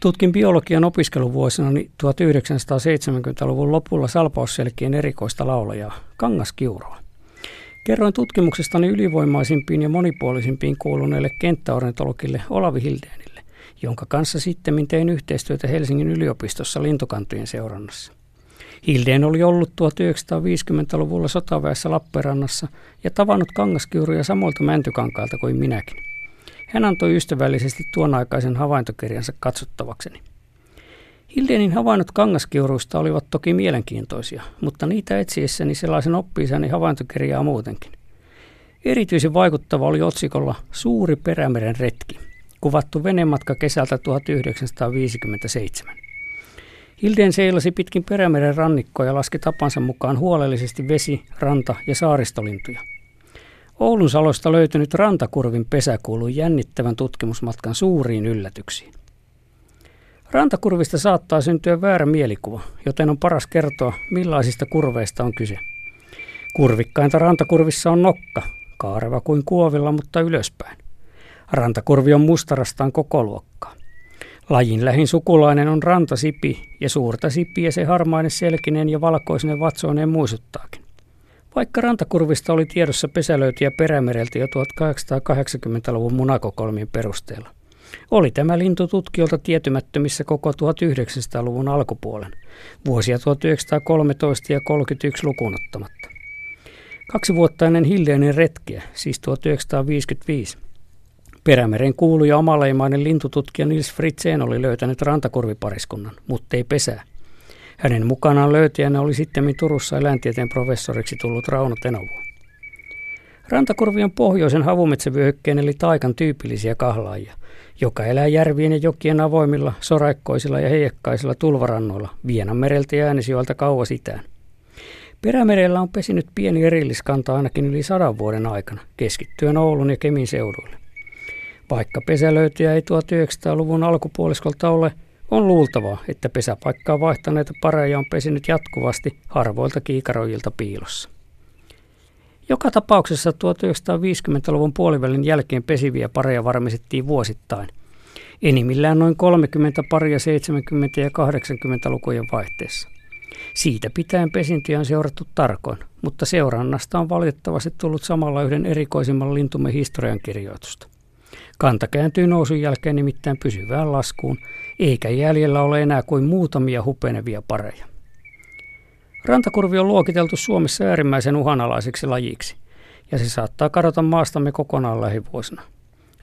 Tutkin biologian opiskeluvuosina 1970-luvun lopulla salpausselkien erikoista laulajaa, Kangaskiuroa. Kerroin tutkimuksestani ylivoimaisimpiin ja monipuolisimpiin kuuluneelle kenttäornitologille Olavi Hildeenille, jonka kanssa sitten tein yhteistyötä Helsingin yliopistossa lintukantojen seurannassa. Hildeen oli ollut 1950-luvulla sotaväessä Lappeenrannassa ja tavannut kangaskiuruja samoilta mäntykankailta kuin minäkin. Hän antoi ystävällisesti tuon aikaisen havaintokirjansa katsottavakseni. Hildeenin havainnot kangaskiuruista olivat toki mielenkiintoisia, mutta niitä etsiessäni sellaisen oppiisani havaintokirjaa muutenkin. Erityisen vaikuttava oli otsikolla Suuri Perämeren retki, kuvattu venematka kesältä 1957. Hildeen seilasi pitkin Perämeren rannikkoa ja laski tapansa mukaan huolellisesti vesi-, ranta- ja saaristolintuja. Oulun salosta löytynyt Rantakurvin pesä kuului jännittävän tutkimusmatkan suuriin yllätyksiin. Rantakurvista saattaa syntyä väärä mielikuva, joten on paras kertoa, millaisista kurveista on kyse. Kurvikkainta rantakurvissa on nokka, kaareva kuin kuovilla, mutta ylöspäin. Rantakurvi on mustarastaan koko luokkaa. Lajin lähin sukulainen on rantasipi ja suurta sipiä se harmainen selkinen ja valkoisinen vatsoineen muistuttaakin. Vaikka rantakurvista oli tiedossa pesälöityjä perämereltä jo 1880-luvun munakokolmien perusteella, oli tämä lintu tutkijoilta tietymättömissä koko 1900-luvun alkupuolen, vuosia 1913 ja 31 lukuun ottamatta. Kaksi vuotta ennen Hildeenin retkeä, siis 1955, Perämeren kuuluja omaleimainen lintututkija Nils Fritzen oli löytänyt rantakurvipariskunnan, mutta ei pesää. Hänen mukanaan löytäjänä oli sitten Turussa eläintieteen professoriksi tullut Rauno Tenovuo. Rantakurvion pohjoisen havumetsävyöhykkeen eli taikan tyypillisiä kahlaajia, joka elää järvien ja jokien avoimilla, soraikkoisilla ja heijakkaisilla tulvarannoilla mereltä ja Äänesjoelta kauas itään. Perämerellä on pesinyt pieni erilliskanta ainakin yli sadan vuoden aikana, keskittyen Oulun ja Kemin seuduille. Vaikka pesälöytyjä ei 1900-luvun alkupuoliskolta ole, on luultavaa, että pesäpaikkaa vaihtaneita pareja on pesinyt jatkuvasti harvoilta kiikaroijilta piilossa. Joka tapauksessa 1950-luvun puolivälin jälkeen pesiviä pareja varmistettiin vuosittain. Enimmillään noin 30 paria 70- ja 80-lukujen vaihteessa. Siitä pitäen pesintiä on seurattu tarkoin, mutta seurannasta on valitettavasti tullut samalla yhden erikoisimman lintumme historiankirjoitusta. Kanta kääntyy nousun jälkeen nimittäin pysyvään laskuun, eikä jäljellä ole enää kuin muutamia hupenevia pareja. Rantakurvi on luokiteltu Suomessa äärimmäisen uhanalaiseksi lajiksi, ja se saattaa kadota maastamme kokonaan lähivuosina.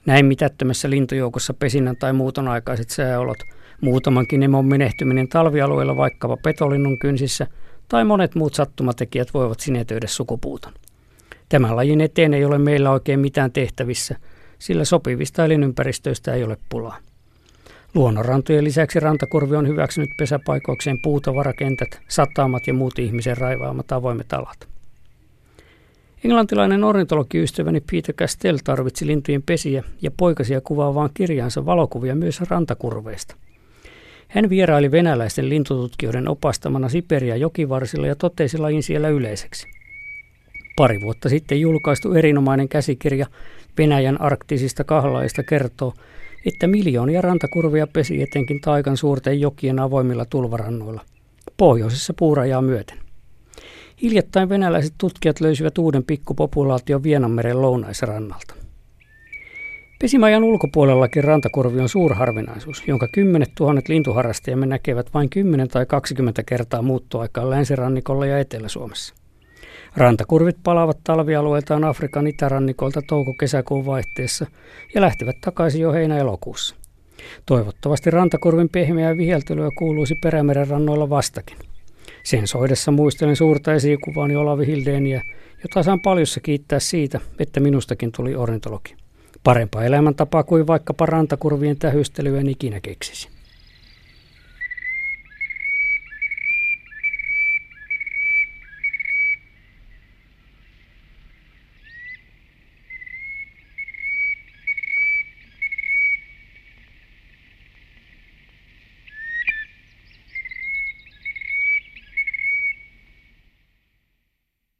Näin mitättömässä lintujoukossa pesinnän tai muuton aikaiset sääolot, muutamankin emon menehtyminen talvialueella vaikkapa petolinnun kynsissä tai monet muut sattumatekijät voivat sinetöidä sukupuuton. Tämän lajin eteen ei ole meillä oikein mitään tehtävissä – sillä sopivista elinympäristöistä ei ole pulaa. Luonnonrantojen lisäksi rantakurvi on hyväksynyt pesäpaikoikseen puutavarakentät, satamat ja muut ihmisen raivaamat avoimet alat. Englantilainen ornitologiystäväni Peter Castell tarvitsi lintujen pesiä ja poikasia kuvaavaan kirjaansa valokuvia myös rantakurveista. Hän vieraili venäläisten lintututkijoiden opastamana Siperia jokivarsilla ja totesi lajin siellä yleiseksi. Pari vuotta sitten julkaistu erinomainen käsikirja Venäjän arktisista kahlaista kertoo, että miljoonia rantakurvia pesi etenkin taikan suurten jokien avoimilla tulvarannoilla, pohjoisessa puurajaa myöten. Hiljattain venäläiset tutkijat löysivät uuden pikkupopulaation Vienanmeren lounaisrannalta. Pesimajan ulkopuolellakin rantakurvi on suurharvinaisuus, jonka kymmenet tuhannet lintuharrastajamme näkevät vain 10 tai 20 kertaa muuttoaikaan länsirannikolla ja Etelä-Suomessa. Rantakurvit palaavat talvialueeltaan Afrikan itärannikolta touko-kesäkuun vaihteessa ja lähtevät takaisin jo heinä-elokuussa. Toivottavasti rantakurvin pehmeää viheltelyä kuuluisi Perämeren rannoilla vastakin. Sen soidessa muistelen suurta esikuvaani Olavi Hildeeniä, jota saan paljossa kiittää siitä, että minustakin tuli ornitologi. Parempaa elämäntapaa kuin vaikkapa rantakurvien tähystelyä en ikinä keksisi.